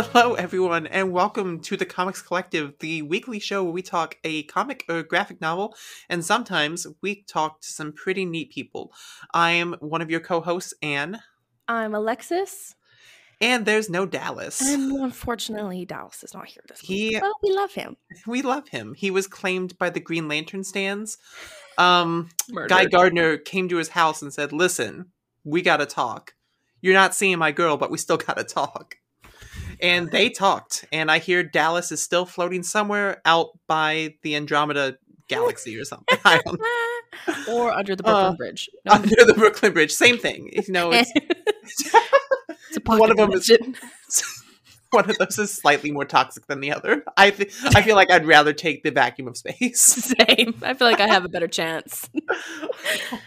Hello, everyone, and welcome to the Comics Collective, the weekly show where we talk a comic or graphic novel, and sometimes we talk to some pretty neat people. I am one of your co hosts, Anne. I'm Alexis. And there's no Dallas. And unfortunately, Dallas is not here this He- week. But we love him. We love him. He was claimed by the Green Lantern stands. Um, Murdered. Guy Gardner came to his house and said, Listen, we gotta talk. You're not seeing my girl, but we still gotta talk. And they talked, and I hear Dallas is still floating somewhere out by the Andromeda galaxy or something. I don't know. or under the Brooklyn Uh, Bridge. No, Under the Brooklyn Bridge. Same thing. You know, it's it's one of them is-. one of those is slightly more toxic than the other. I th- I feel like I'd rather take the vacuum of space. Same. I feel like I have a better chance.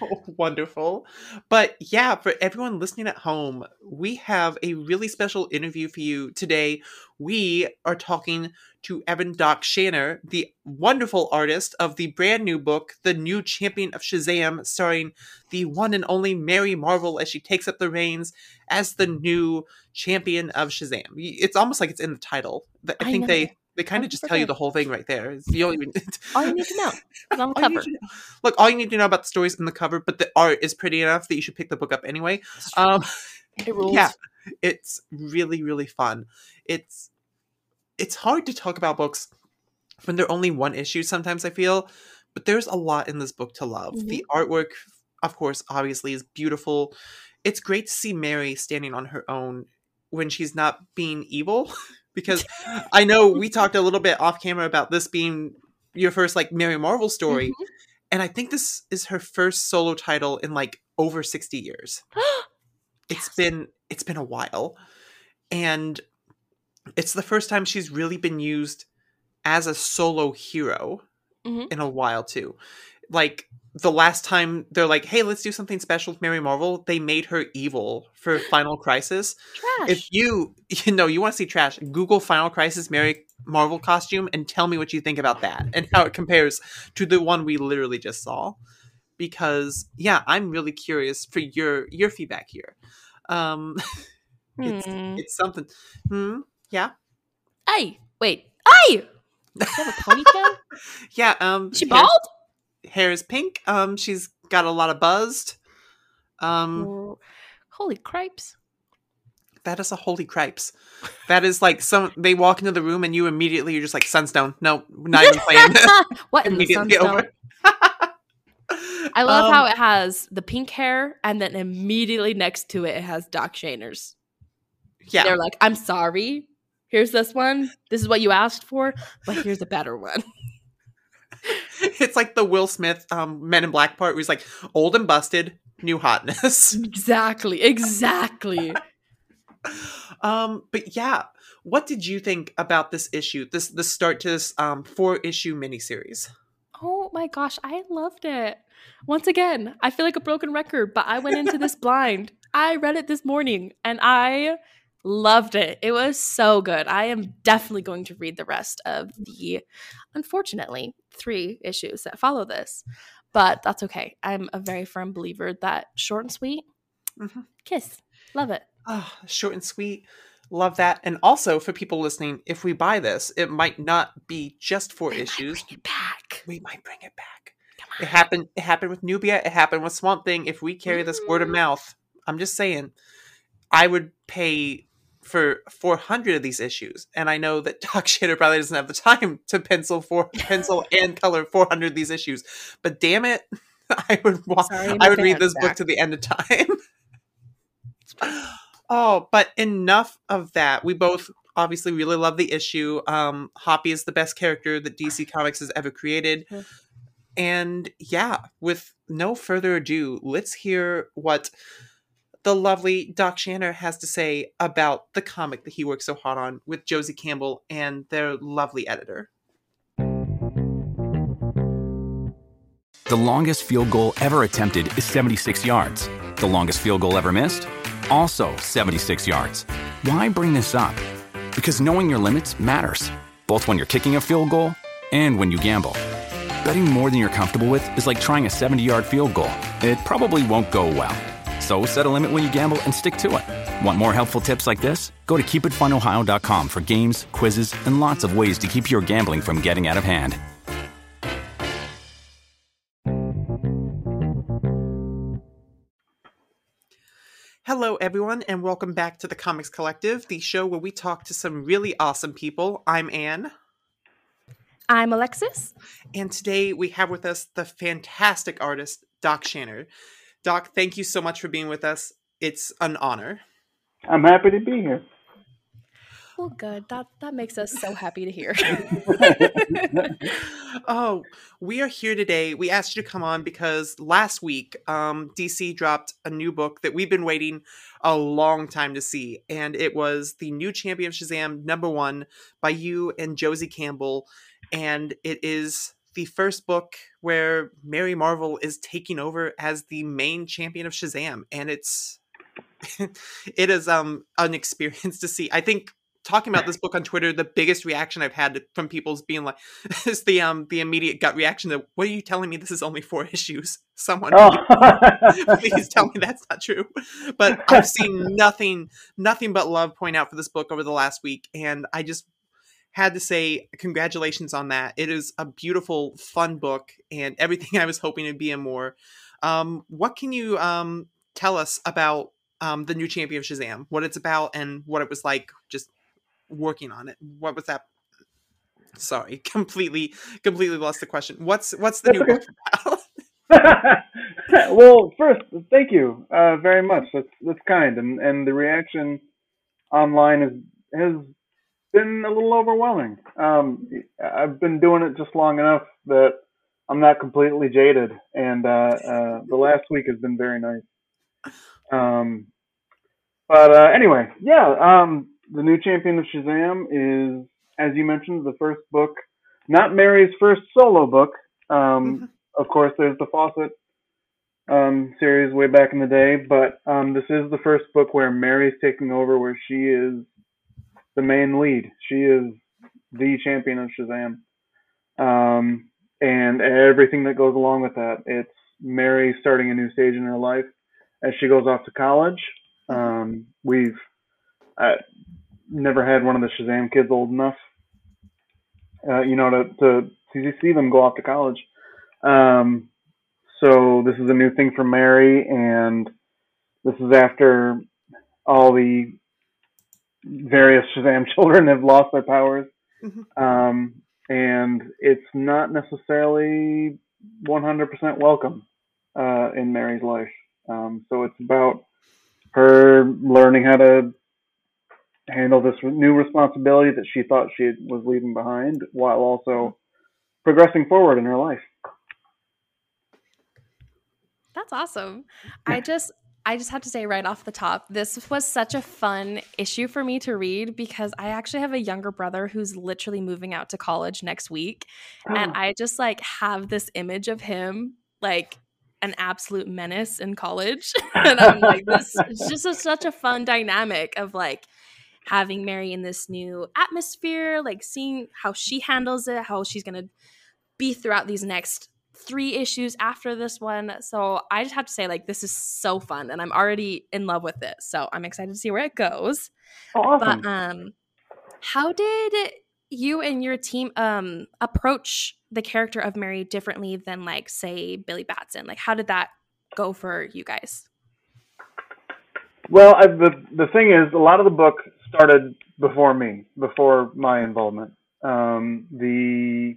Oh, wonderful. But yeah, for everyone listening at home, we have a really special interview for you today. We are talking to Evan Doc Shaner, the wonderful artist of the brand new book, The New Champion of Shazam, starring the one and only Mary Marvel as she takes up the reins as the new champion of Shazam. It's almost like it's in the title. I I think they they kind of just tell you the whole thing right there. It's- You don't even All you need to know is on the cover. Look, all you need to know about the stories in the cover, but the art is pretty enough that you should pick the book up anyway. Um, It rules. yeah, it's really really fun. It's it's hard to talk about books when they're only one issue. Sometimes I feel, but there's a lot in this book to love. The artwork, of course, obviously is beautiful. It's great to see Mary standing on her own when she's not being evil, because I know we talked a little bit off camera about this being your first like Mary Marvel story, Mhm. and I think this is her first solo title in like over 60 years. It's Yes. been it's been a while. And it's the first time she's really been used as a solo hero Mhm. in a while too. Like the last time they're like, "Hey, let's do something special with Mary Marvel," they made her evil for Final Crisis. Trash. If you you know you want to see trash, Google Final Crisis Mary Marvel costume and tell me what you think about that and how it compares to the one we literally just saw. Because yeah, I'm really curious for your your feedback here. Um, it's Hmm. it's something. Hmm. Yeah. Hey, wait. Hey! Does she have a ponytail? Yeah. Um. She bald? Hair is pink. Um. She's got a lot of buzzed. Um. Holy cripes. That is a holy cripes. That is like some. They walk into the room and you immediately you're just like sunstone. No, not even playing. what in the sunstone? I love Um, how it has the pink hair and then immediately next to it it has Doc Shaner's. Yeah. They're like, I'm sorry. Here's this one. This is what you asked for, but here's a better one. it's like the Will Smith um, Men in Black part where he's like old and busted, new hotness. exactly. Exactly. um, but yeah, what did you think about this issue? This the start to this um four issue miniseries. Oh my gosh, I loved it. Once again, I feel like a broken record, but I went into this blind. I read it this morning and I loved it. It was so good. I am definitely going to read the rest of the, unfortunately, three issues that follow this. But that's okay. I'm a very firm believer that short and sweet, Mhm. kiss. Love it. Ah, short and sweet. Love that. And also for people listening, if we buy this, it might not be just four We issues. Bring it back. We might bring it back. It happened. It happened with Nubia. It happened with Swamp Thing. If we carry this word of Mm. mouth, I'm just saying, I would pay for 400 of these issues, and I know that Doc Shaner probably doesn't have the time to pencil for pencil and color 400 of these issues. But damn it, I would wa- Sorry, I would read this book to the end of time. oh, but enough of that. We both obviously really love the issue. Um, Hoppy is the best character that DC Comics has ever created. And yeah, with no further ado, let's hear what the lovely Doc Shaner has to say about the comic that he worked so hard on with Josie Campbell and their lovely editor. The longest field goal ever attempted is 76 yards. The longest field goal ever missed? Also 76 yards. Why bring this up? Because knowing your limits matters, both when you're kicking a field goal and when you gamble. Betting more than you're comfortable with is like trying a 70 yard field goal. It probably won't go well. So set a limit when you gamble and stick to it. Want more helpful tips like this? Go to keepitfunohio.com for games, quizzes, and lots of ways to keep your gambling from getting out of hand. Hello, everyone, and welcome back to the Comics Collective, the show where we talk to some really awesome people. I'm Anne. I'm Alexis. And today we have with us the fantastic artist, Doc Shaner. Doc, thank you so much for being with us. It's an honor. I'm happy to be here. Well, good. That that makes us so happy to hear. oh, we are here today. We asked you to come on because last week, um, DC dropped a new book that we've been waiting a long time to see, and it was the new Champion of Shazam number one by you and Josie Campbell, and it is the first book where Mary Marvel is taking over as the main champion of Shazam, and it's it is um an experience to see. I think talking about this book on Twitter, the biggest reaction I've had from people is being like, is the um the immediate gut reaction that what are you telling me? This is only four issues. Someone oh. please tell me that's not true. But I've seen nothing nothing but love point out for this book over the last week, and I just had to say congratulations on that. It is a beautiful, fun book, and everything I was hoping to be and more. Um, what can you um tell us about um, the new champion of Shazam, what it's about, and what it was like just working on it. What was that? Sorry, completely, completely lost the question. What's what's the That's new okay. book about? well, first, thank you uh, very much. That's that's kind, and and the reaction online is has been a little overwhelming. Um, I've been doing it just long enough that I'm not completely jaded, and uh, uh, the last week has been very nice. Um, but uh, anyway, yeah, um, the new champion of Shazam is, as you mentioned, the first book, not Mary's first solo book. Um, mm-hmm. Of course, there's the Fawcett um, series way back in the day, but um, this is the first book where Mary's taking over, where she is the main lead. She is the champion of Shazam, um, and everything that goes along with that. It's Mary starting a new stage in her life as she goes off to college. Um, we've uh, never had one of the Shazam kids old enough, uh, you know, to, to to see them go off to college. Um, so this is a new thing for Mary, and this is after all the various Shazam children have lost their powers. Mm-hmm. Um, and it's not necessarily 100% welcome uh, in Mary's life. Um, so it's about her learning how to handle this new responsibility that she thought she was leaving behind while also progressing forward in her life. That's awesome. I just I just have to say right off the top, this was such a fun issue for me to read because I actually have a younger brother who's literally moving out to college next week. Oh. And I just like have this image of him like an absolute menace in college. and I'm like, this is just a, such a fun dynamic of like having Mary in this new atmosphere, like seeing how she handles it, how she's gonna be throughout these next three issues after this one. So I just have to say, like, this is so fun, and I'm already in love with it. So I'm excited to see where it goes. Awesome. But um, how did you and your team um approach the character of Mary differently than like say Billy Batson? Like how did that go for you guys? Well, I, the the thing is, a lot of the book started before me, before my involvement. Um, the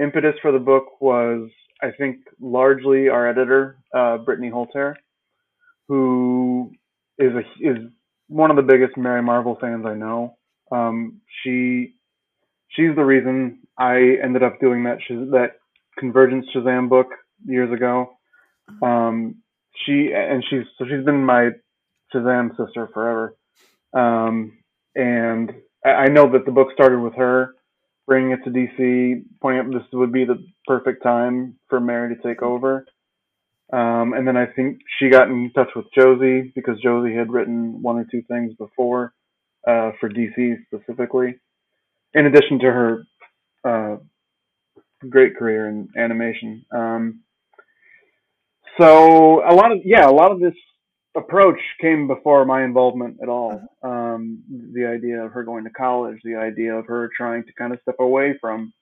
impetus for the book was, I think, largely our editor, uh, Brittany Holzherr, who is a is one of the biggest Mary Marvel fans I know. Um, she she's the reason I ended up doing that that Convergence Shazam book years ago. Um, she and she's so she's been my Shazam sister forever, um, and I know that the book started with her bringing it to DC, pointing out this would be the perfect time for Mary to take over. Um, and then I think she got in touch with Josie because Josie had written one or two things before uh, for DC specifically in addition to her uh, great career in animation. Um, so a lot of yeah, a lot of this approach came before my involvement at all. Um, the idea of her going to college, the idea of her trying to kind of step away from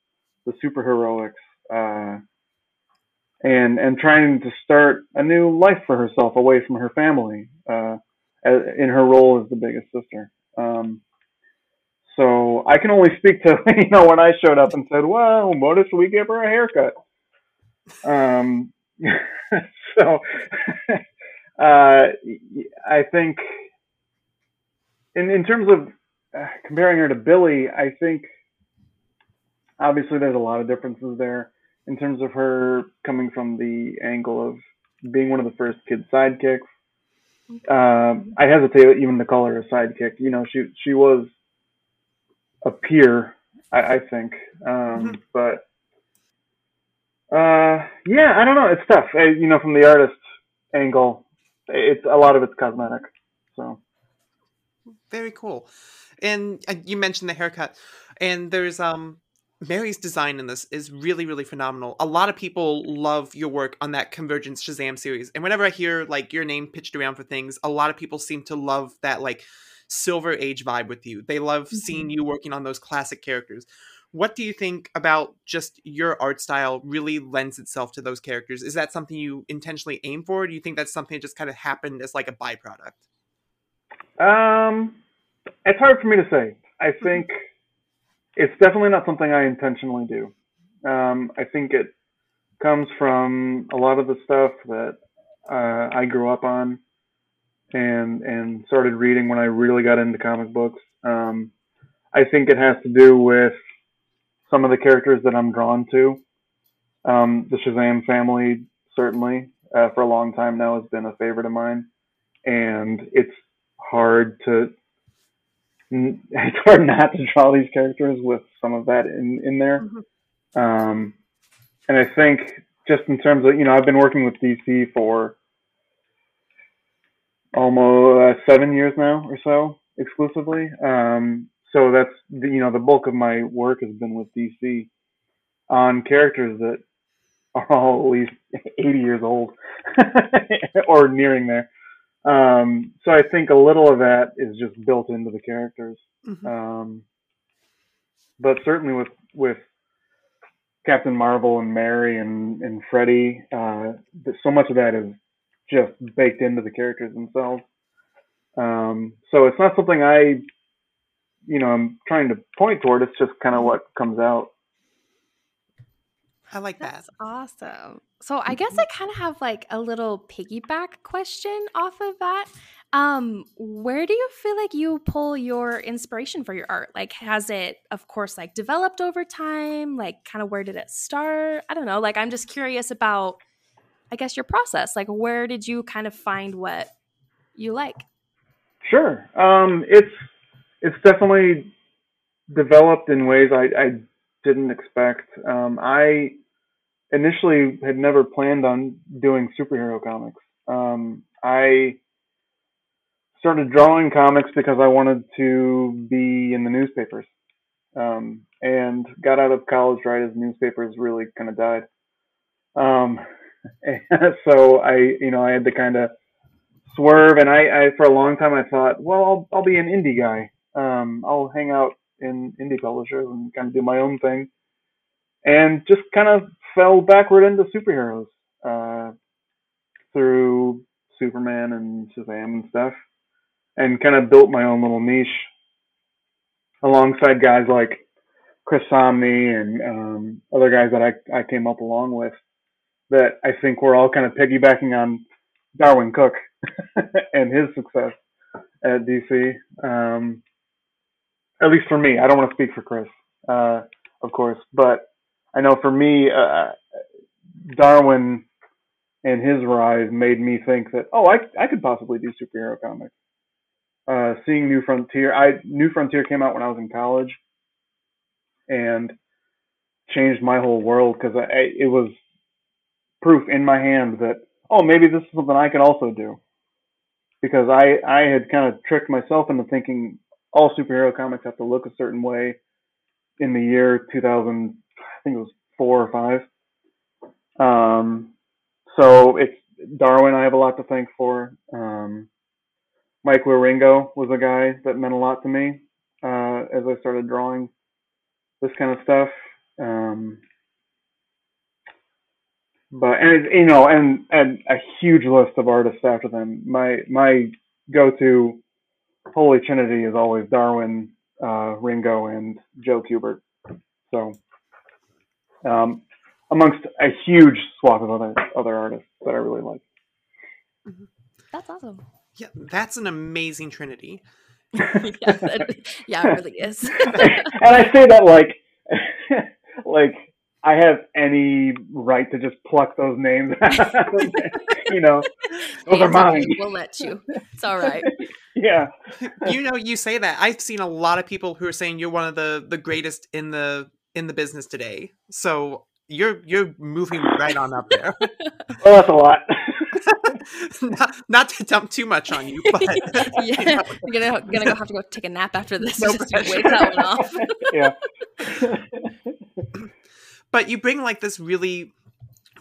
the superheroics, uh, and and trying to start a new life for herself away from her family, uh, in her role as the biggest sister. Um, so I can only speak to you know when I showed up and said, "Well, what if we give her a haircut?" Um, so uh, I think in in terms of uh, comparing her to Billy, I think obviously there's a lot of differences there in terms of her coming from the angle of being one of the first kid sidekicks. Um, I hesitate even to call her a sidekick. You know, she she was a peer, I, I think. Um, mm-hmm. But uh, yeah, I don't know. It's tough. I, you know, from the artist angle, it's a lot of it's cosmetic. So very cool. And uh, you mentioned the haircut, and there's um Mary's design in this is really, really phenomenal. A lot of people love your work on that Convergence Shazam series. And whenever I hear like your name pitched around for things, a lot of people seem to love that like silver age vibe with you. They love mm-hmm. seeing you working on those classic characters. What do you think about just your art style really lends itself to those characters? Is that something you intentionally aim for? do you think that's something that just kind of happened as like a byproduct? Um, it's hard for me to say. I mm-hmm. think it's definitely not something I intentionally do. Um, I think it comes from a lot of the stuff that uh, I grew up on and and started reading when I really got into comic books. Um, I think it has to do with some of the characters that I'm drawn to. Um, the Shazam family certainly uh, for a long time now has been a favorite of mine, and it's hard to it's hard not to draw these characters with some of that in in there. Mm-hmm. Um, and I think just in terms of you know I've been working with DC for almost uh, seven years now or so exclusively. Um, so that's the, you know the bulk of my work has been with DC on characters that are all at least 80 years old or nearing there. Um, so I think a little of that is just built into the characters. Mm-hmm. Um, but certainly with with Captain Marvel and Mary and and Freddy, uh, so much of that is just baked into the characters themselves. Um, so it's not something I, you know, I'm trying to point toward. It's just kind of what comes out. I like That's that. awesome. So I guess mm-hmm. I kind of have like a little piggyback question off of that. Um, where do you feel like you pull your inspiration for your art? Like, has it, of course, like developed over time? Like, kind of where did it start? I don't know. Like, I'm just curious about, I guess, your process. Like, where did you kind of find what you like? Sure. Um, it's it's definitely developed in ways I, I didn't expect. Um, I initially had never planned on doing superhero comics. Um, I started drawing comics because I wanted to be in the newspapers. Um, and got out of college right as newspapers really kind of died. Um, so I, you know, I had to kind of swerve, and I, I, for a long time, I thought, well, I'll, I'll be an indie guy. Um, I'll hang out in indie publishers and kind of do my own thing and just kind of fell backward into superheroes uh, through Superman and Shazam and stuff, and kind of built my own little niche alongside guys like Chris Samnee and um, other guys that I, I came up along with that I think we're all kind of piggybacking on Darwyn Cooke and his success at DC. Um, at least for me, I don't want to speak for Chris, uh, of course, but I know for me, uh, Darwyn and his rise made me think that oh, I I could possibly do superhero comics. Uh, seeing New Frontier, I New Frontier came out when I was in college, and changed my whole world because I it was proof in my hand that oh maybe this is something I can also do because I I had kind of tricked myself into thinking all superhero comics have to look a certain way in the year 2000 I think it was four or five. Um, so it's Darwyn, I have a lot to thank for. Um, Mike Wieringo was a guy that meant a lot to me uh, as I started drawing this kind of stuff. Um, but and you know, and and a huge list of artists after them. My my go-to Holy Trinity is always Darwyn, uh, Ringo, and Joe Kubert. So, um, amongst a huge swath of other other artists that I really like. That's awesome. Yeah, that's an amazing trinity. yeah, that- yeah, it really is. and I say that like, like I have any right to just pluck those names. you know, those are It's okay, mine. We'll let you. It's all right. Yeah. you know, you say that. I've seen a lot of people who are saying you're one of the the greatest in the in the business today. So you're you're moving right on up there. Well, that's a lot. not, not to dump too much on you, but you yeah, know, you're gonna gonna go have to go take a nap after this. No just wake that one off. yeah. but you bring like this really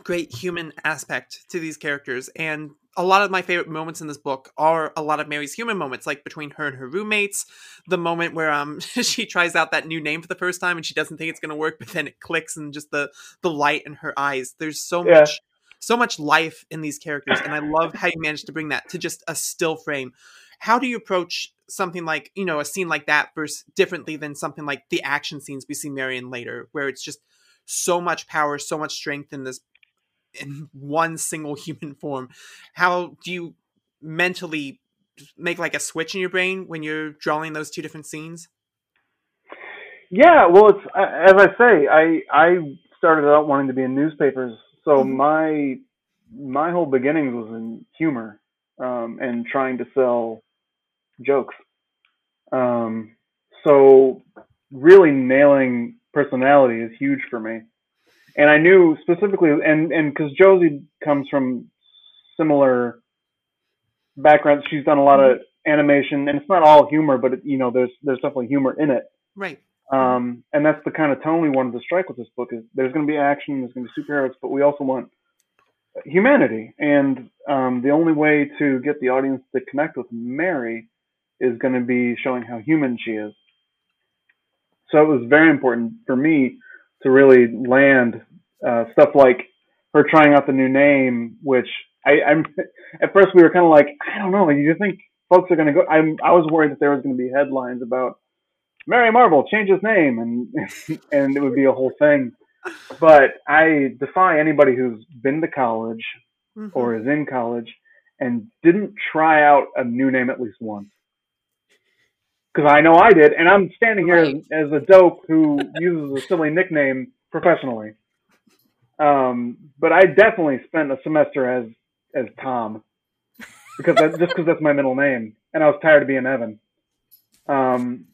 great human aspect to these characters and a lot of my favorite moments in this book are a lot of Mary's human moments, like between her and her roommates. The moment where um she tries out that new name for the first time and she doesn't think it's gonna work, but then it clicks and just the the light in her eyes. There's so Yeah. much so much life in these characters, and I love how you managed to bring that to just a still frame. How do you approach something like you know a scene like that versus differently than something like the action scenes we see Marion later, where it's just so much power, so much strength in this in one single human form. How do you mentally make like a switch in your brain when you're drawing those two different scenes? Yeah, well, it's as I say, I I started out wanting to be in newspapers, so Mhm. my my whole beginnings was in humor um, and trying to sell jokes. Um, so really nailing personality is huge for me, and I knew specifically, and and because Josie comes from similar backgrounds, she's done a lot of animation, and it's not all humor, but it, you know, there's there's definitely humor in it. Right. Um, and that's the kind of tone we wanted to strike with this book is there's going to be action, there's going to be superheroes, but we also want humanity. And um, the only way to get the audience to connect with Mary is going to be showing how human she is. So it was very important for me to really land uh, stuff like her trying out the new name, which I, I'm at first we were kind of like, I don't know, like you think folks are going to go? I'm, I was worried that there was going to be headlines about Mary Marvel change his name and and it would be a whole thing. But I defy anybody who's been to college Mhm. or is in college and didn't try out a new name at least once. Because I know I did, and I'm standing here Right. as, as a dope who uses a silly nickname professionally. Um, but I definitely spent a semester as as Tom because that, just because that's my middle name, and I was tired of being Evan. Um,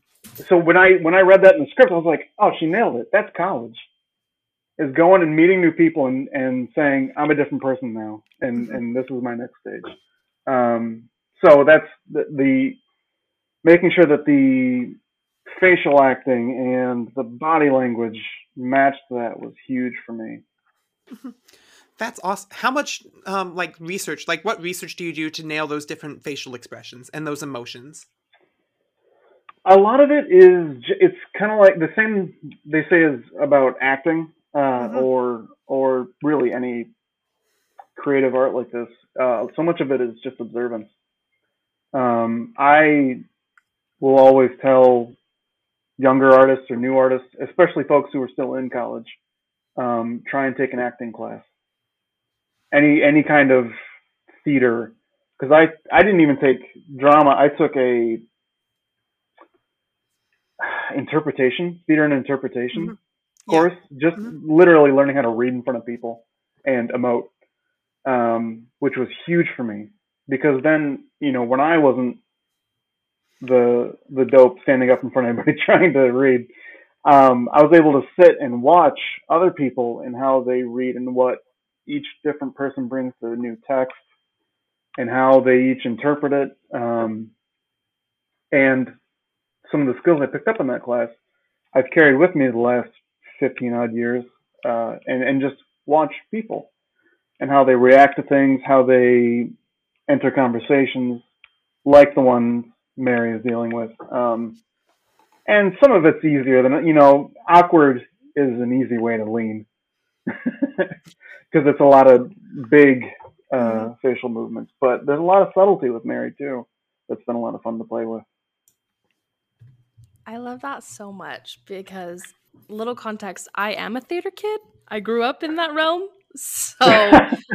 so when I when I read that in the script, I was like, oh, she nailed it. That's college. Is going and meeting new people and, and saying I'm a different person now, and and this is my next stage. Um, so that's the, the making sure that the facial acting and the body language matched that was huge for me. That's awesome. How much um like research, like what research do you do to nail those different facial expressions and those emotions? a lot of it is it's kind of like the same they say is about acting uh, Mhm. or or really any creative art like this uh, so much of it is just observance um, i will always tell younger artists or new artists especially folks who are still in college um, try and take an acting class any any kind of theater because i i didn't even take drama i took a interpretation, theater and interpretation Mhm. Yeah. course, just Mhm. literally learning how to read in front of people and emote, um, which was huge for me because then, you know, when I wasn't the the dope standing up in front of everybody trying to read, um, I was able to sit and watch other people and how they read and what each different person brings to the new text and how they each interpret it. Um, and some of the skills I picked up in that class, I've carried with me the last 15 odd years, uh, and, and just watch people. and how they react to things, how they enter conversations like the ones Mary is dealing with. Um, and some of it's easier than you know. Awkward is an easy way to lean because it's a lot of big uh, facial movements, but there's a lot of subtlety with Mary too. That's been a lot of fun to play with. I love that so much because little context, I am a theater kid. I grew up in that realm. So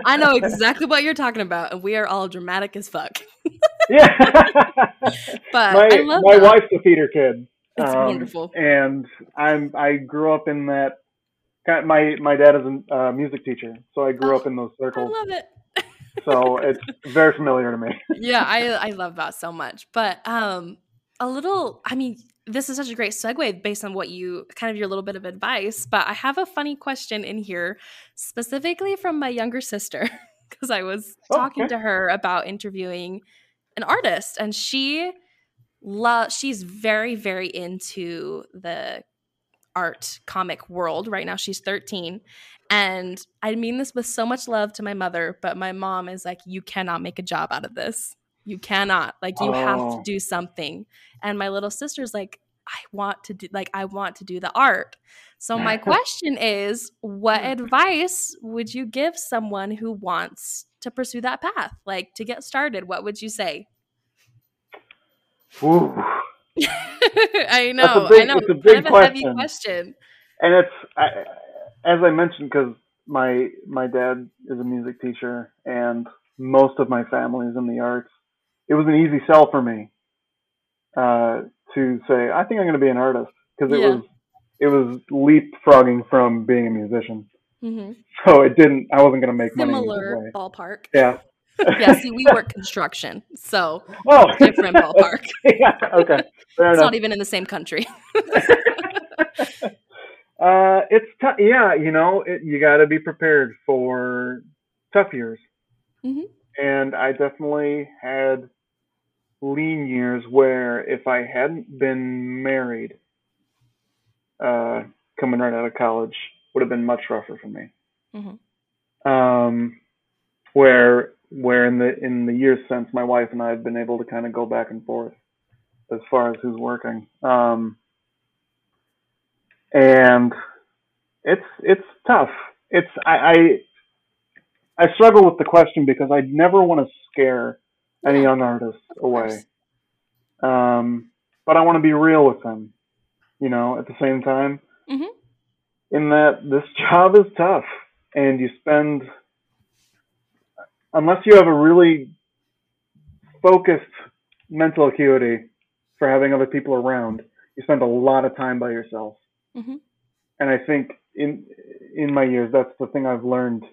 I know exactly what you're talking about, and we are all dramatic as fuck. yeah. but my, I love my that. wife's a theater kid. It's um, wonderful. And I'm I grew up in that. My my dad is a uh, music teacher, so I grew Oh, up in those circles. I love it. so it's very familiar to me. yeah, I I love that so much. But um a little I mean, this is such a great segue based on what you kind of your little bit of advice, but I have a funny question in here specifically from my younger sister because I was Oh, talking okay. to her about interviewing an artist and she lo- she's very very into the art comic world right now she's 13 and i mean this with so much love to my mother but my mom is like you cannot make a job out of this you cannot like you have to Oh. do something and my little sister's like i want to do like i want to do the art so my question is what mm. advice would you give someone who wants to pursue that path like to get started what would you say Ooh. I a know, I know. it's a kind big of a heavy question. question. and it's I, as I mentioned because my my dad is a music teacher and most of my family is in the arts. It was an easy sell for me uh, to say I think I'm going to be an artist because it Yeah. was it was leapfrogging from being a musician. hmm So it didn't. I wasn't going to make money. Similar ballpark. Yeah. yeah, see, we work construction, so Oh, different ballpark. yeah. Okay. Fair It's enough. not even in the same country. uh, it's tough. Yeah, you know, it, you got to be prepared for tough years. Mhm. And I definitely had lean years where if I hadn't been married, uh, coming right out of college, would have been much rougher for me. Mhm. Um, where where in the in the years since, my wife and I have been able to kind of go back and forth as far as who's working. Um, and it's it's tough. It's I, I I struggle with the question because I never want to scare any young artists away. Um, but I want to be real with them, you know, at the same time. Mhm. In that this job is tough and you spend unless you have a really focused mental acuity for having other people around, you spend a lot of time by yourself. Mhm. And I think in in my years, that's the thing I've learned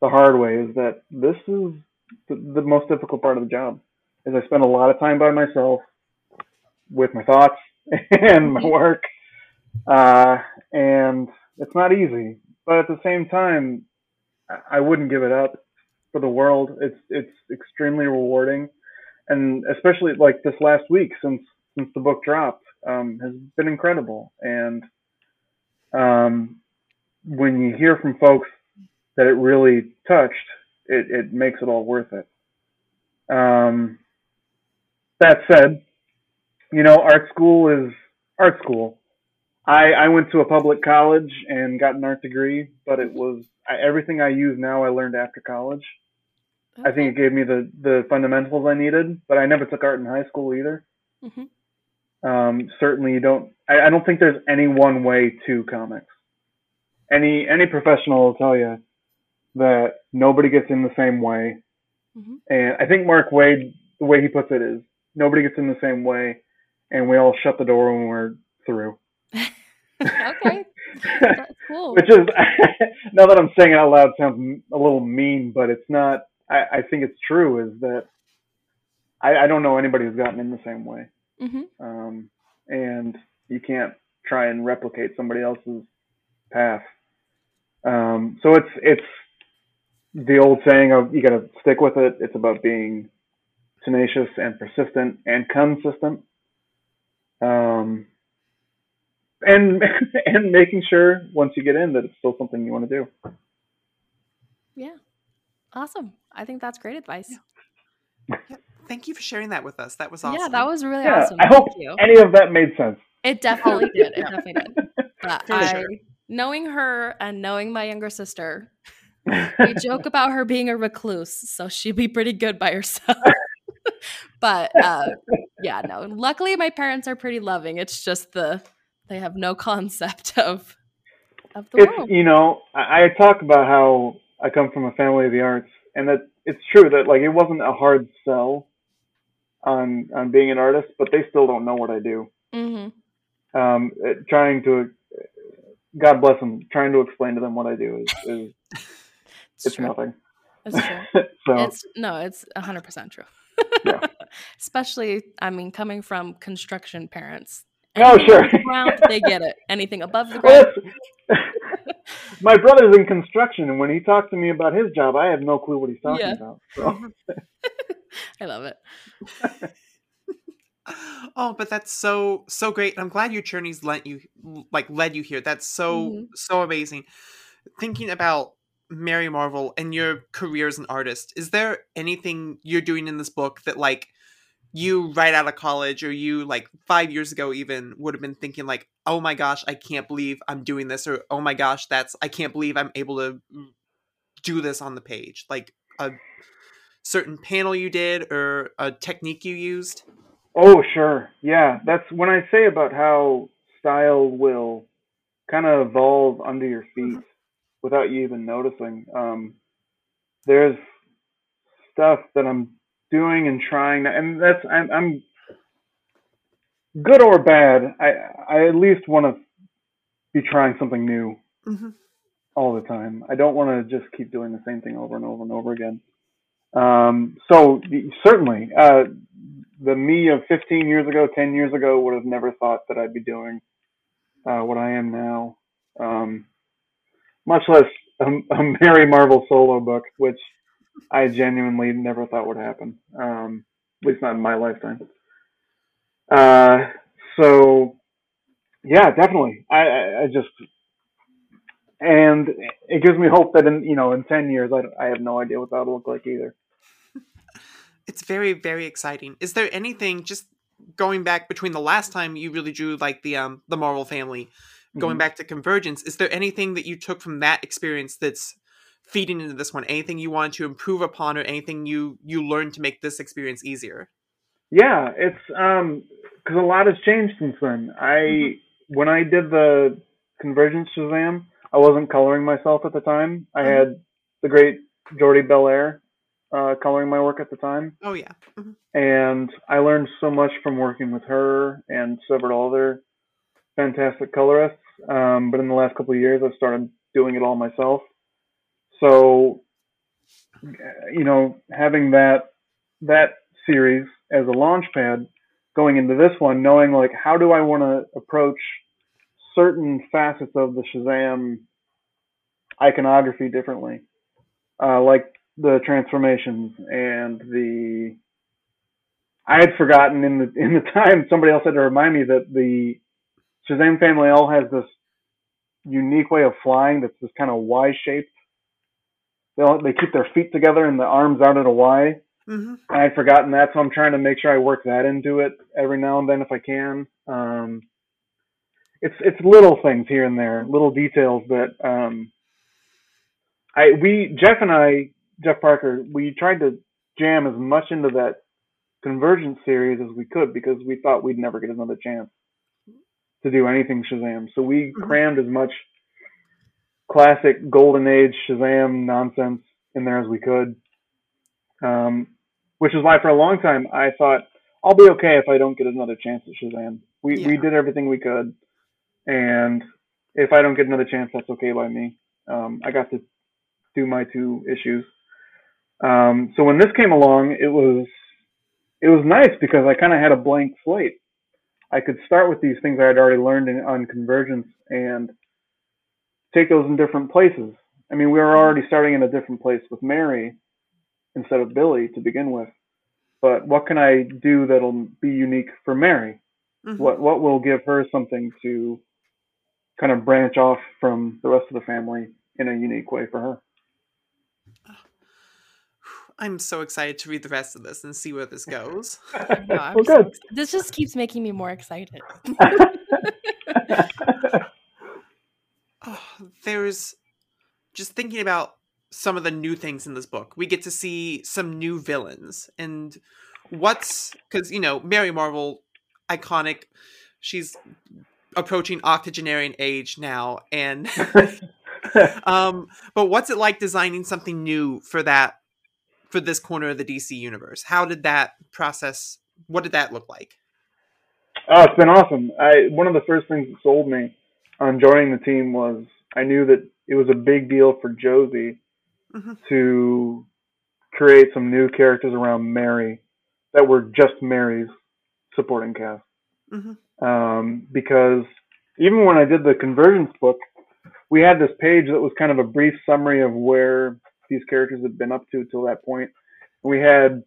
the hard way is that this is the, the most difficult part of the job. Is I spend a lot of time by myself with my thoughts and my Mhm. work, uh, and it's not easy. But at the same time, I- I wouldn't give it up for the world. It's it's extremely rewarding, and especially like this last week since since the book dropped um, has been incredible. And um, when you hear from folks that it really touched, it, it makes it all worth it. Um, that said, you know, art school is art school. I, I went to a public college and got an art degree, but it was I, everything I use now I learned after college. I think it gave me the, the fundamentals I needed, but I never took art in high school either. Mhm. Um, certainly, you don't. I, I don't think there's any one way to comics. Any any professional will tell you that nobody gets in the same way. Mhm. And I think Mark Waid, the way he puts it is, nobody gets in the same way, and we all shut the door when we're through. okay, cool. Which is now that I'm saying it out loud sounds a little mean, but it's not. I, I think it's true. Is that I, I don't know anybody who's gotten in the same way, hmm um, and you can't try and replicate somebody else's path. Um, so it's it's the old saying of you got to stick with it. It's about being tenacious and persistent and consistent. Um, and and making sure once you get in that it's still something you want to do. Yeah, Awesome. I think that's great advice. Yeah. Thank you for sharing that with us. That was awesome. Yeah, that was really Yeah, awesome. I Thank hope you. any of that made sense. It definitely did. It definitely did. But I, sure. knowing her and knowing my younger sister, we joke about her being a recluse, so she'd be pretty good by herself. but uh, yeah, no. Luckily, my parents are pretty loving. It's just the they have no concept of of the it's world. you know I, I talk about how I come from a family of the arts, and that it's true that like it wasn't a hard sell on on being an artist, but they still don't know what I do. hmm Um, trying to, God bless them, trying to explain to them what I do is, is It's, it's nothing. It's true. so It's no, it's hundred percent true. Yeah. Especially, I mean, coming from construction parents. Oh, sure. the ground, they get it. Anything above the ground, my brother's in construction, and when he talks to me about his job, I have no clue what he's talking Yeah. about. So. I love it. oh, but that's so so great. I'm glad your journey's led you like led you here. That's so Mhm. so amazing. Thinking about Mary Marvel and your career as an artist, is there anything you're doing in this book that like you right out of college or you like five years ago even would have been thinking like, oh my gosh, I can't believe I'm doing this, or oh my gosh, that's I can't believe I'm able to do this on the page. Like a certain panel you did or a technique you used. Oh, sure. Yeah, that's when I say about how style will kind of evolve under your feet without you even noticing. Um, there's stuff that I'm doing and trying, and that's I'm, I'm good or bad. I I at least want to be trying something new Mm-hmm. all the time. I don't want to just keep doing the same thing over and over and over again. Um, so certainly, uh, the me of 15 years ago, 10 years ago, would have never thought that I'd be doing uh, what I am now. Um, much less a, a Mary Marvel solo book, which I genuinely never thought would happen. Um, at least not in my lifetime. Uh, so yeah, definitely. I, I, I just and it gives me hope that in you know in 10 years I, I have no idea what that'll look like either. It's very, very exciting. Is there anything just going back between the last time you really drew like the um the Marvel family, going Mhm. back to Convergence? Is there anything that you took from that experience that's feeding into this one? Anything you wanted to improve upon, or anything you you learned to make this experience easier? Yeah, it's um because a lot has changed since then. I Mhm. when I did the Convergence Shazam, I wasn't coloring myself at the time. I Mhm. had the great Jordie Bellaire uh, coloring my work at the time, Oh yeah, Mhm. and I learned so much from working with her and several other fantastic colorists. Um, but in the last couple of years, I've started doing it all myself. So, you know, having that that series as a launch pad going into this one, knowing like how do I want to approach certain facets of the Shazam iconography differently, uh, like the transformations and the. I had forgotten in the in the time somebody else had to remind me that the Shazam family all has this unique way of flying that's this kind of Y shaped. They all, they keep their feet together and the arms out at a Y. Mm-hmm. I had forgotten that, so I'm trying to make sure I work that into it every now and then if I can. Um, it's it's little things here and there, little details that um, I we Jeff and I Jeff Parker we tried to jam as much into that Convergence series as we could because we thought we'd never get another chance to do anything Shazam. So we Mhm. crammed as much classic golden age Shazam nonsense in there as we could. Um, which is why for a long time I thought I'll be okay if I don't get another chance at Shazam. We we did everything we could, and if I don't get another chance, that's okay by me. Um, I got to do my two issues. Um, so when this came along, it was it was nice because I kind of had a blank slate. I could start with these things I had already learned in, on Convergence and take those in different places. I mean, we were already starting in a different place with Mary instead of Billy to begin with. But what can I do that'll be unique for Mary? Mhm. What what will give her something to kind of branch off from the rest of the family in a unique way for her? I'm so excited to read the rest of this and see where this goes. No, well, so good. ex- this just keeps making me more excited. Oh, there's just thinking about some of the new things in this book. We get to see some new villains and what's because you know Mary Marvel, iconic. She's approaching octogenarian age now, and um, but what's it like designing something new for that for this corner of the DC universe? How did that process? What did that look like? Oh, it's been awesome. I one of the first things that sold me on joining the team was I knew that it was a big deal for Josie Mhm. to create some new characters around Mary that were just Mary's supporting cast. Mhm. Um, because even when I did the convergence book, we had this page that was kind of a brief summary of where these characters had been up to till that point. We had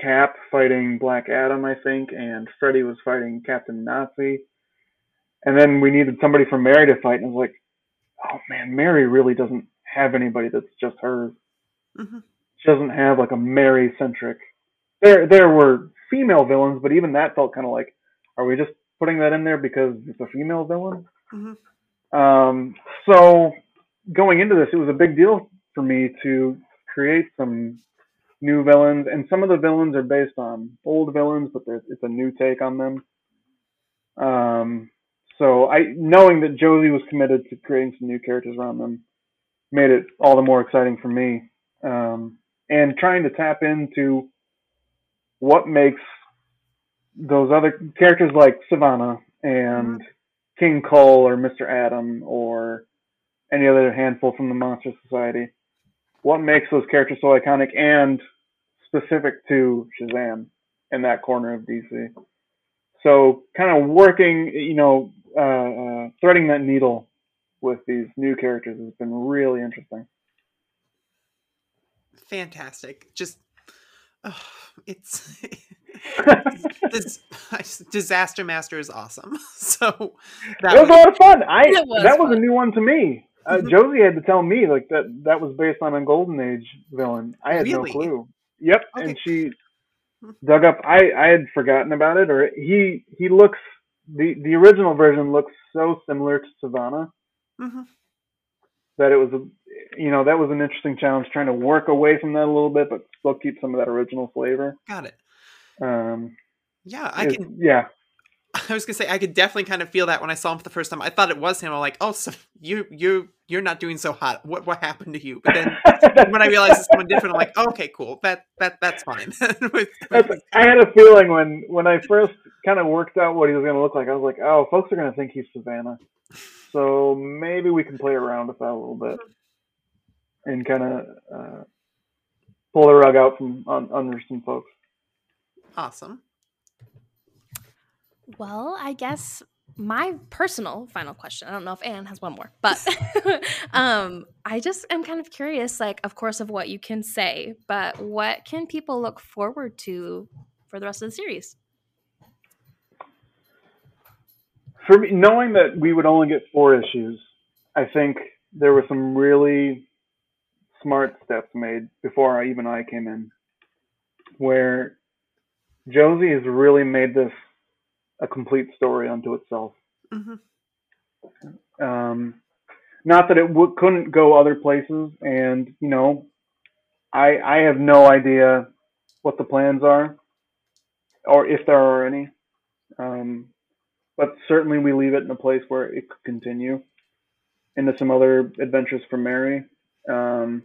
Cap fighting Black Adam, I think, and Freddy was fighting Captain Nazi. And then we needed somebody for Mary to fight, and I was like, oh man, Mary really doesn't have anybody that's just hers. Mhm. She doesn't have like a Mary centric. There, there were female villains, but even that felt kind of like, are we just putting that in there because it's a female villain? Mhm. Um, so going into this, it was a big deal for me to create some new villains, and some of the villains are based on old villains, but it's a new take on them. Um, so I, knowing that Josie was committed to creating some new characters around them, made it all the more exciting for me. Um, and trying to tap into what makes those other characters like Sivana and King Kull or Mr. Atom or any other handful from the Monster Society. What makes those characters so iconic and specific to Shazam in that corner of DC? So, kind of working, you know, uh, uh, threading that needle with these new characters has been really interesting. Fantastic. Just oh, it's this disaster master is awesome. So that it was a lot of fun. I was that was a new one to me. Uh, Mhm. Josie had to tell me like that that was based on a Golden Age villain. I had Really? no clue. Yep, Okay. and she dug up. I I had forgotten about it. Or he he looks the the original version looks so similar to Sivana Mhm. that it was a you know that was an interesting challenge trying to work away from that a little bit, but still keep some of that original flavor. got it. Um, Yeah, I it- can. yeah. I was gonna say I could definitely kind of feel that when I saw him for the first time. I thought it was him. I'm like, oh, so you you you're not doing so hot. What what happened to you? But then when I realized it's someone different, I'm like, oh, okay, cool. That that that's fine. With- That's, I had a feeling when when I first kind of worked out what he was going to look like. I was like, oh, folks are going to think he's Sivana, so maybe we can play around with that a little bit and kind of uh, pull the rug out from un, under some folks. awesome. Well, I guess my personal final question. I don't know if Anne has one more, but um, I just am kind of curious, like, of course, of what you can say, but what can people look forward to for the rest of the series? For me, knowing that we would only get four issues, I think there were some really smart steps made before I, even I came in, where Josie has really made this a complete story unto itself. hmm Um, not that it w- couldn't go other places, and you know, I I have no idea what the plans are, or if there are any. Um, but certainly we leave it in a place where it could continue into some other adventures for Mary. Um,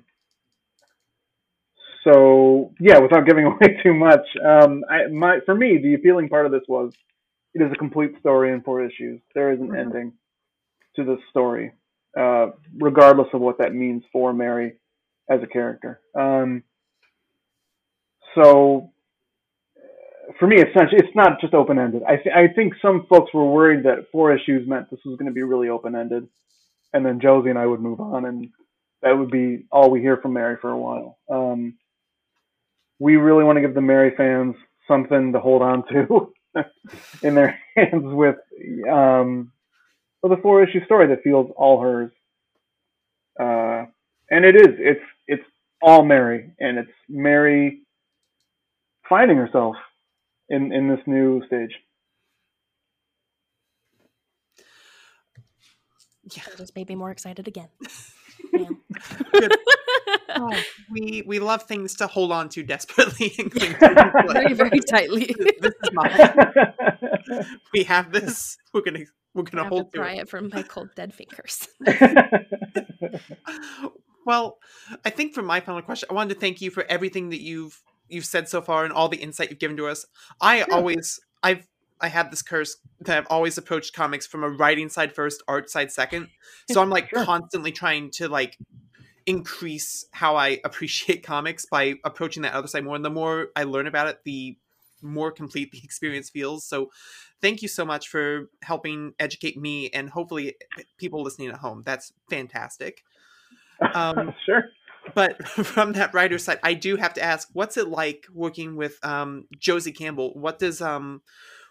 so yeah, without giving away too much, um, I, my for me the appealing part of this was it is a complete story in four issues. There is an Mhm. ending to this story, uh, regardless of what that means for Mary as a character. Um, so for me, it's not it's not just open ended. I th- I think some folks were worried that four issues meant this was going to be really open ended, and then Josie and I would move on, and that would be all we hear from Mary for a while. Um, we really want to give the Mary fans something to hold on to in their hands with um, with a four issue story that feels all hers. Uh, and it is. It's it's all Mary, and it's Mary finding herself in in this new stage. Yeah. That just made me more excited again. Good. Oh, we we love things to hold on to desperately and cling to. very, very tightly. This is mine. We have this. We're gonna we're gonna have to hold to pry it. it from my cold dead fingers. Well, I think for my final question, I wanted to thank you for everything that you've you've said so far and all the insight you've given to us. I always I've I have this curse that I've always approached comics from a writing side first, art side second. So I'm like Sure. constantly trying to like increase how I appreciate comics by approaching that other side more. And the more I learn about it, the more complete the experience feels. So thank you so much for helping educate me and hopefully people listening at home. That's fantastic. Um, sure. but from that writer's side, I do have to ask, what's it like working with um, Josie Campbell? What does um,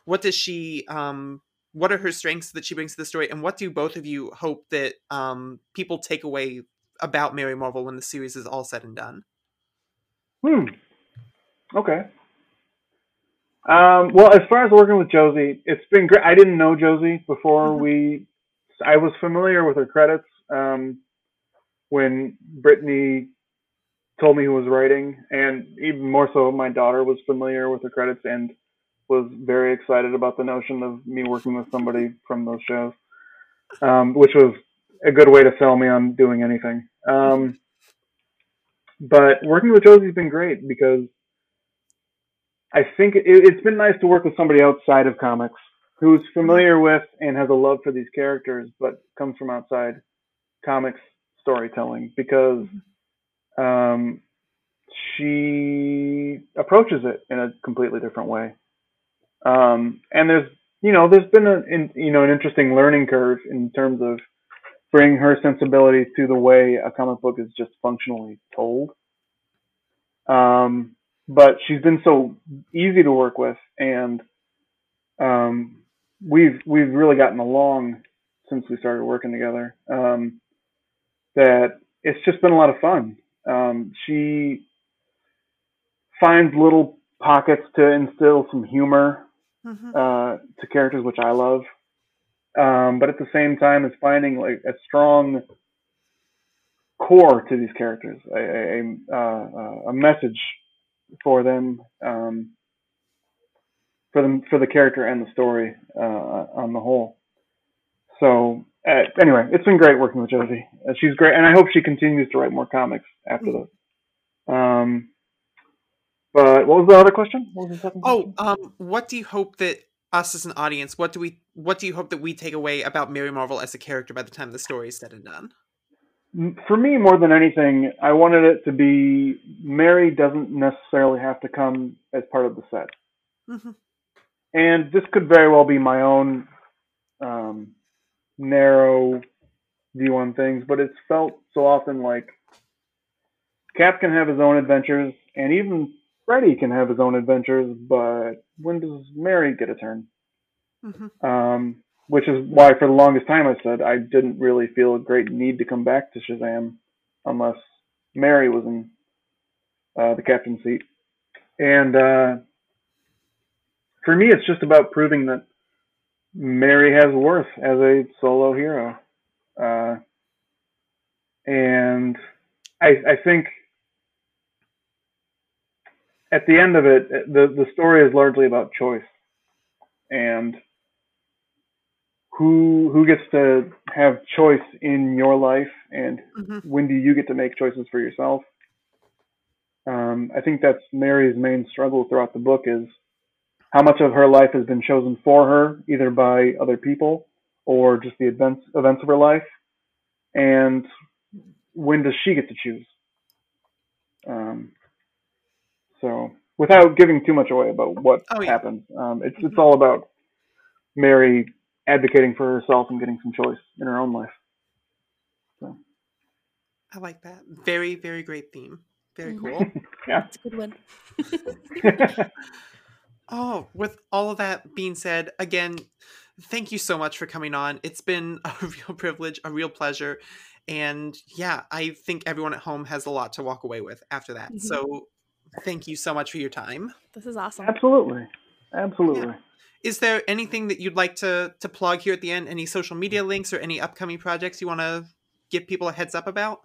what does she um, what are her strengths that she brings to the story, and what do both of you hope that um, people take away about Mary Marvel when the series is all said and done? Hmm. Okay. Um, well, as far as working with Josie, it's been great. I didn't know Josie before Mhm. we. I was familiar with her credits um, when Brittany told me who was writing, and even more so, my daughter was familiar with her credits and was very excited about the notion of me working with somebody from those shows, um, which was a good way to sell me on doing anything. Um, but working with Josie's been great because I think it, it's been nice to work with somebody outside of comics who's familiar with and has a love for these characters, but comes from outside comics storytelling because um, she approaches it in a completely different way. Um, and there's, you know, there's been a, in, you know, an interesting learning curve in terms of bringing her sensibilities to the way a comic book is just functionally told. Um, but she's been so easy to work with, and um, we've we've really gotten along since we started working together. Um, that it's just been a lot of fun. Um, she finds little pockets to instill some humor Mhm. uh, to characters, which I love. Um, but at the same time, is finding like a strong core to these characters, a a, a, uh, a message for them, um, for them for the character and the story uh, on the whole. So uh, anyway, it's been great working with Josie. Uh, she's great, and I hope she continues to write more comics after this. Um, but what was the other question? What was the second? Oh, um, what do you hope that us as an audience, what do we, what do you hope that we take away about Mary Marvel as a character by the time the story is said and done? For me, more than anything, I wanted it to be Mary doesn't necessarily have to come as part of the set. Mhm. And this could very well be my own um, narrow view on things, but it's felt so often like Cap can have his own adventures, and even Freddy can have his own adventures, but when does Mary get a turn? Mhm. um, which is why for the longest time I said I didn't really feel a great need to come back to Shazam unless Mary was in uh, the captain's seat. And uh, for me, it's just about proving that Mary has worth as a solo hero. Uh, and I, I think at the end of it, the, the story is largely about choice and who who gets to have choice in your life and Mhm. when do you get to make choices for yourself um, i think that's mary's main struggle throughout the book is how much of her life has been chosen for her either by other people or just the events events of her life and when does she get to choose um, so without giving too much away about what Oh, yeah. happens um, it's it's all about mary advocating for herself and getting some choice in her own life So. I like that. Very, very great theme. Very Mhm. cool. yeah it's a good one. Oh, with all of that being said, again, thank you so much for coming on. It's been a real privilege, a real pleasure. And yeah, I think everyone at home has a lot to walk away with after that. Mhm. So thank you so much for your time. This is awesome. Absolutely. Absolutely. Is there anything that you'd like to to plug here at the end? Any social media links or any upcoming projects you want to give people a heads up about?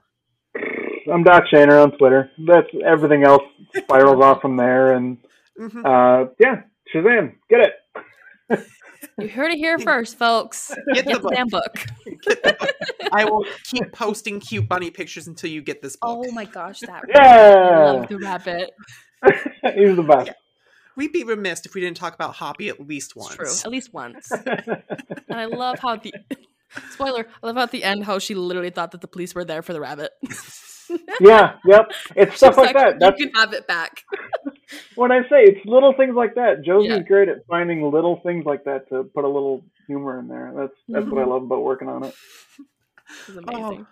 I'm Doc Shaner on Twitter. That's everything else spirals off from there. And Mhm. uh, yeah, Shazam, get it. You heard it here first, folks. Get the Get the book. book. Get the book. I will keep posting cute bunny pictures until you get this book. Oh my gosh, that I Yeah, love the rabbit. he's the best. We'd be remiss if we didn't talk about Hoppy at least once. It's true. At least once. And I love how the spoiler, I love how at the end how she literally thought that the police were there for the rabbit. yeah, yep. It's stuff She's like that. That's, You can have it back. when I say. It's little things like that. Josie's Yeah. great at finding little things like that to put a little humor in there. That's that's what I Mhm. love about working on it. It's amazing.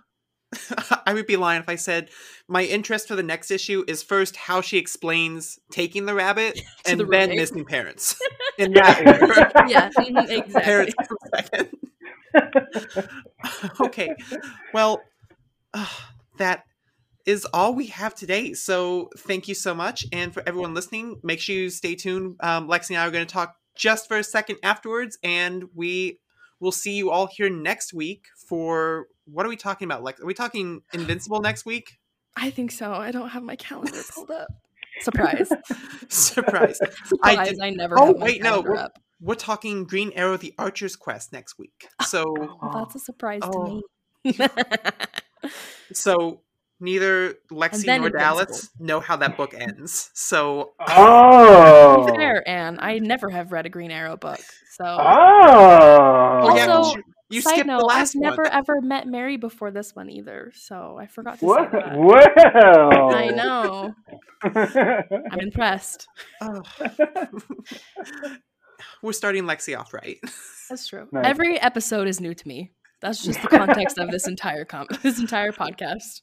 I would be lying if I said my interest for the next issue is first how she explains taking the rabbit and the then missing parents. In Yeah. that. Yeah, mhm, exactly. Parents come second. okay. Well, uh, that is all we have today. So thank you so much. And for everyone listening, make sure you stay tuned. Um, Lexi and I are going to talk just for a second afterwards, and we will see you all here next week for what are we talking about? Lex? Are we talking Invincible next week? I think so. I don't have my calendar pulled up. Surprise. Surprise. Surprise. I, did- never Oh, wait, no, we're-. We're talking Green Arrow the Archer's Quest next week. So Well, that's a surprise Oh. to me. so neither Lexi nor Dallas know how that book ends. So Oh. To be fair, Anne, I never have read a Green Arrow book. So Oh. Well, yeah, Also, you, you side skipped note, the last I've never ever met Mary before this one either. So I forgot to What? say that. Well. I know. I'm impressed. Oh. We're starting Lexi off right. That's true. Nice. Every episode is new to me. That's just the context of this entire com- this entire podcast.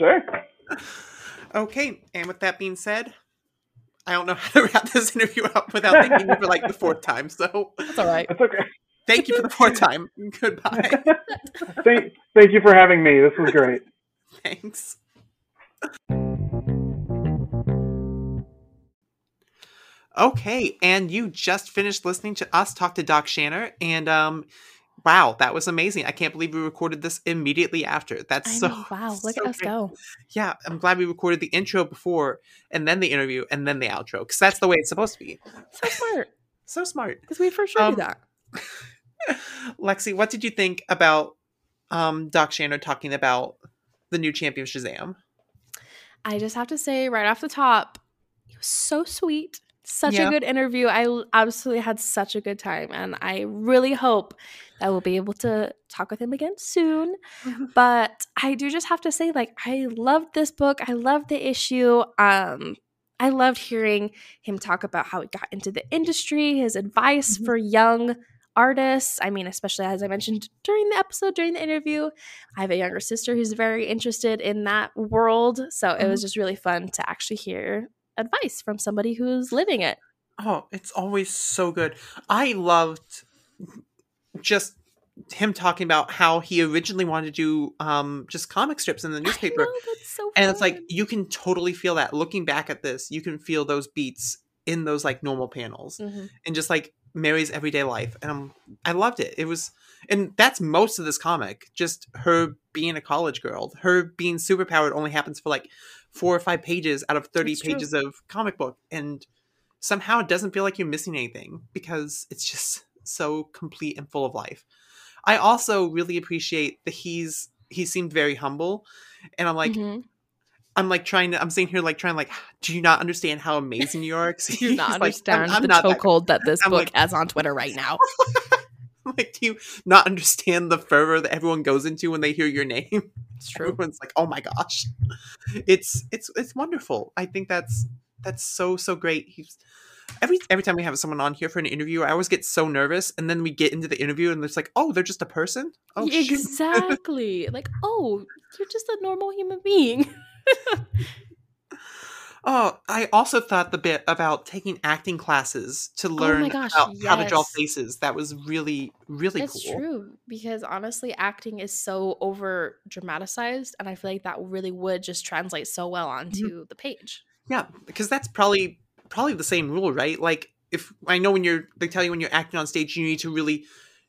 Sure. Okay, and with that being said, I don't know how to wrap this interview up without thinking for like the fourth time. So That's all right. It's okay. thank you for the fourth time. Goodbye. thank, thank you for having me. This was great. Thanks. Okay, and you just finished listening to us talk to Doc Shaner, and um, wow, that was amazing! I can't believe we recorded this immediately after. That's I so know. Wow, look so at us great. go. Yeah, I'm glad we recorded the intro before, and then the interview, and then the outro, because that's the way it's supposed to be. So smart. So smart, Because we for sure Um, do that. Lexi. What did you think about um, Doc Shaner talking about the new champion Shazam? I just have to say right off the top, he was so sweet. Such Yeah. a good interview. I absolutely had such a good time. And I really hope that we'll be able to talk with him again soon. but I do just have to say, like, I loved this book. I loved the issue. Um, I loved hearing him talk about how he got into the industry, his advice Mhm. for young artists. I mean, especially as I mentioned during the episode, during the interview, I have a younger sister who's very interested in that world. So it was just really fun to actually hear advice from somebody who's living it. Oh, it's always so good. I loved just him talking about how he originally wanted to do um just comic strips in the newspaper. Know, so And it's like you can totally feel that. Looking back at this, you can feel those beats in those like normal panels Mhm. and just like Mary's everyday life. And um, I loved it. It was and that's most of this comic. Just her being a college girl. Her being superpowered only happens for like four or five pages out of 30 That's true. pages of comic book. And somehow it doesn't feel like you're missing anything because it's just so complete and full of life. I also really appreciate that he's he seemed very humble. And I'm like, Mhm. I'm like trying to I'm sitting here like trying like, do you not understand how amazing you are? do you not like, understand I'm- I'm the not that that this I'm book like- has on Twitter right now. like do you not understand the fervor that everyone goes into when they hear your name It's true. everyone's like oh my gosh it's it's it's wonderful i think that's that's so so great he's every every time we have someone on here for an interview i always get so nervous and then we get into the interview and it's like oh they're just a person oh exactly. like, oh, you're just a normal human being. Oh, I also thought the bit about taking acting classes to learn Oh gosh, about how to draw faces. That was really, really It's cool. true because honestly, acting is so over dramatized, and I feel like that really would just translate so well Mm-hmm. onto the page. Yeah, because that's probably probably the same rule, right? Like if I know when you're they tell you when you're acting on stage, you need to really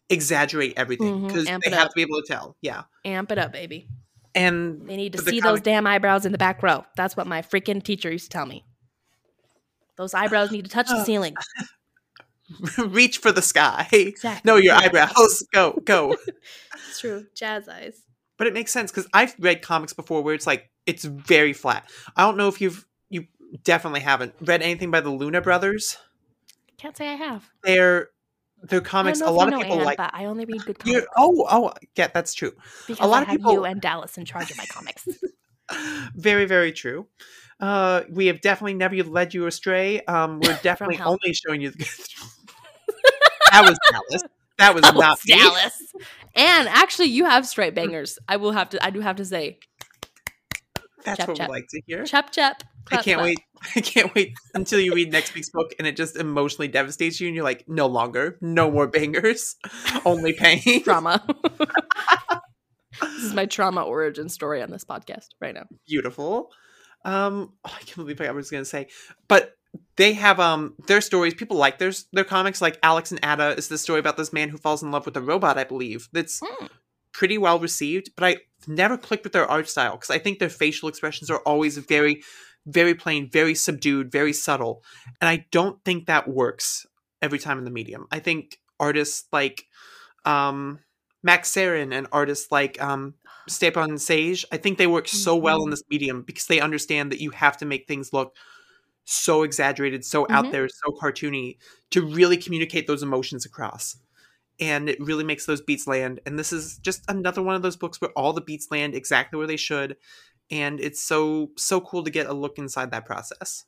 exaggerate everything mm-hmm. because amp they have up. to be able to tell. Yeah, Amp it up, baby. and They need to see those damn eyebrows in the back row. That's what my freaking teacher used to tell me. Those eyebrows need to touch the ceiling. reach for the sky. Exactly. No, your Yeah. eyebrows. Go, go. It's true. Jazz eyes. but it makes sense because I've read comics before where it's like it's very flat. I don't know if you've you definitely haven't read anything by the Luna brothers. Can't say I have. They're their comics. A lot of people Anne, like. but I only read good comics oh, oh, yeah, that's true. because lot I of have people- you and Dallas in charge of my comics. very, very true. Uh, we have definitely never led you astray. Um, we're definitely only showing you the. Good. That was Dallas. That was That not was. Dallas. And actually, you have straight bangers. I will have to. I do have to say, That's what we like to hear. chep chep. I can't clap. wait. I can't wait until you read next week's book and it just emotionally devastates you, and you're like, no longer, no more bangers, only pain. Trauma. this is my trauma origin story on this podcast right now. Beautiful. Um, oh, I can't believe I was going to say, but they have um their stories. People like their their comics. Like Alex and Ada is the story about this man who falls in love with a robot. I believe that's Hmm. Pretty well received, but I never clicked with their art style because I think their facial expressions are always very, very plain, very subdued, very subtle, and I don't think that works every time in the medium. I think artists like um Max Sarin and artists like um Stepan Sage, I think they work so well in Mhm. this medium because they understand that you have to make things look so exaggerated, so out Mhm. there, so cartoony to really communicate those emotions across. And it really makes those beats land. And this is just another one of those books where all the beats land exactly where they should. And it's so so cool to get a look inside that process.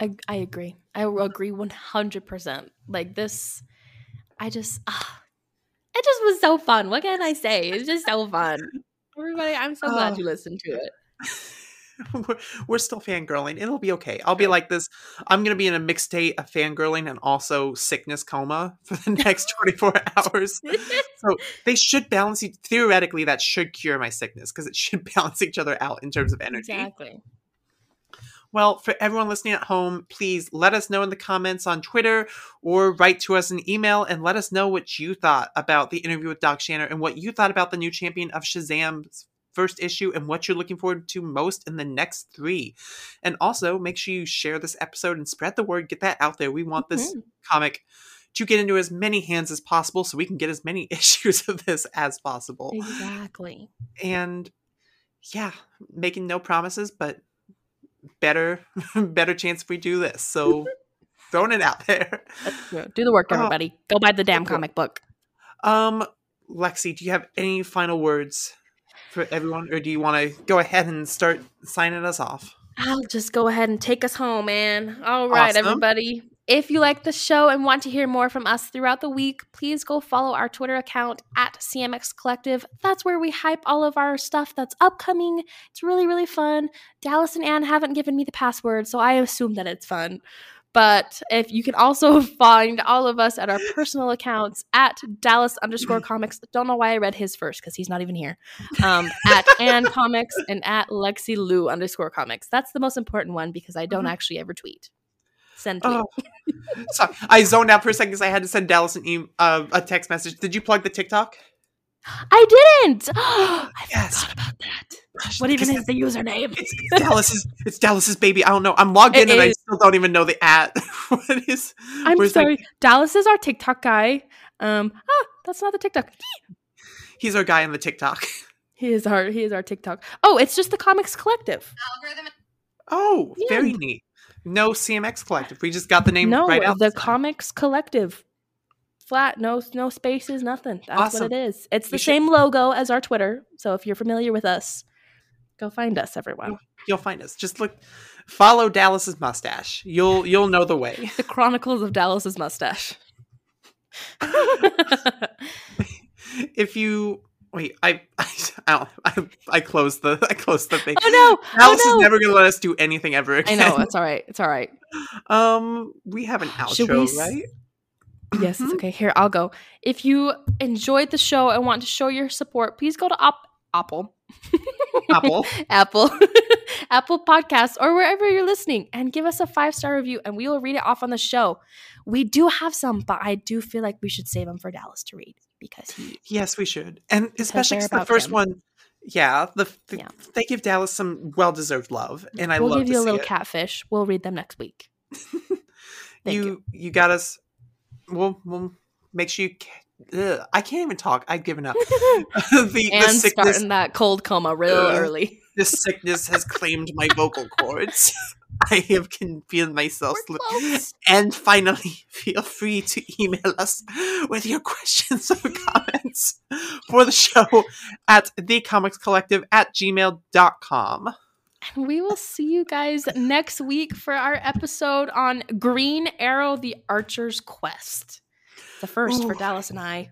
I I agree. I agree one hundred percent. Like this, I just ah, it just was so fun. What can I say? It's just so fun. Everybody, I'm so glad Oh. you listened to it. we're, we're still fangirling. It'll be okay. I'll be like this. I'm gonna be in a mixed state of fangirling and also sickness coma for the next 24 hours. So they should balance. Theoretically, that should cure my sickness because it should balance each other out in terms of energy. exactly. Well, for everyone listening at home, please let us know in the comments on Twitter or write to us an email and let us know what you thought about the interview with Doc Shaner and what you thought about the new champion of Shazam's first issue and what you're looking forward to most in the next three. And also, make sure you share this episode and spread the word. Get that out there. We want this Mhm. comic to get into as many hands as possible so we can get as many issues of this as possible. Exactly. And yeah, making no promises, but better better chance if we do this. So throwing it out there. Do the work, Oh. everybody. Go buy the damn comic book. Um Lexi, do you have any final words for everyone or do you want to go ahead and start signing us off? I'll just go ahead and take us home, man. All right, Awesome. everybody. If you like the show and want to hear more from us throughout the week, please go follow our Twitter account at CMX Collective. That's where we hype all of our stuff that's upcoming. It's really, really fun. Dallas and Anne haven't given me the password, so I assume that it's fun. But if you can also find all of us at our personal accounts at Dallas underscore comics. Don't know why I read his first because he's not even here. Um, at Ann Comics and at Lexi Lou underscore comics. That's the most important one because I don't Mhm. actually ever tweet. Send tweet. Oh, sorry. I zoned out for a second because I had to send Dallas an e- uh, a text message. Did you plug the TikTok? I didn't. I Yes. forgot about that. Gosh, What even is the username? It's, it's Dallas's. It's Dallas's baby. I don't know. I'm logged in It and I still don't even know the at. what is? I'm where's my- sorry. Dallas is our TikTok guy. Um, ah, that's not the TikTok. he's our guy on the TikTok. He is our he is our TikTok. Oh, it's just the Comics Collective. Oh, Yeah. very neat. No CMX collective. We just got the name no, right out. the. Comics Collective. Flat, no no spaces, nothing. That's Awesome. what it is. It's the We should- same logo as our Twitter. So if you're familiar with us, go find us, everyone. You'll find us. Just look, follow Dallas's mustache. You'll you'll know the way. The Chronicles of Dallas's mustache. if you Wait, I I I, I, closed the I closed the thing. Oh no! Alice oh, no. is never gonna let us do anything ever I know it's all right. It's all right. Um, we have an outro, we right? Yes, it's Mhm. okay. Here, I'll go. If you enjoyed the show and want to show your support, please go to Op- Apple, Apple. Apple, Apple Podcasts, or wherever you're listening, and give us a five star review, and we will read it off on the show. We do have some, but I do feel like we should save them for Dallas to read because he. Yes, we should, and especially the first him. one. Yeah, the, the Yeah. they give Dallas some well deserved love, and I we'll love give you a little it. catfish. We'll read them next week. Thank you, you got us. We'll we'll make sure you. Ugh, I can't even talk. I've given up. the, the and sickness, starting that cold coma real Ugh. early. the sickness has claimed my vocal cords. I have can feel myself slip. And finally, feel free to email us with your questions or comments for the show at thecomicscollective at gmail.com. And we will see you guys next week for our episode on Green Arrow the Archer's Quest. The first for Dallas and I.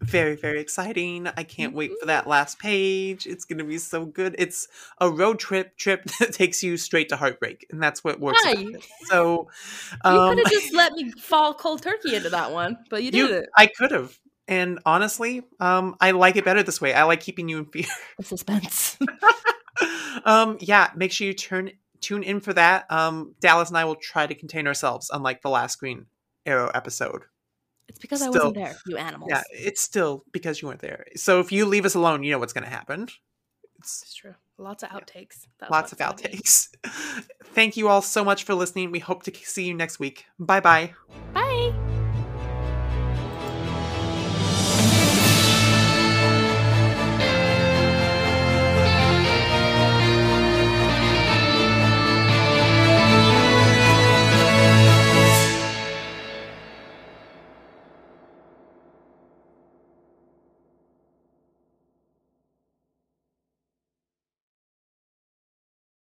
Very, very exciting. I can't wait Mm-hmm. for that last page. It's going to be so good. It's a road trip trip that takes you straight to heartbreak, and that's what works. it. So, You um, could have just let me fall cold turkey into that one, but you you- did it. I could have. And honestly, um, I like it better this way. I like keeping you in fear. The suspense. um, yeah, make sure you turn tune in for that. Um, Dallas and I will try to contain ourselves, unlike the last Green Arrow episode. It's because I wasn't there, you animals. Yeah, it's still because you weren't there. So if you leave us alone, you know what's going to happen. It's It's true. Lots of outtakes. That's lots of what's gonna be. outtakes. Thank you all so much for listening. We hope to see you next week. Bye bye. Bye.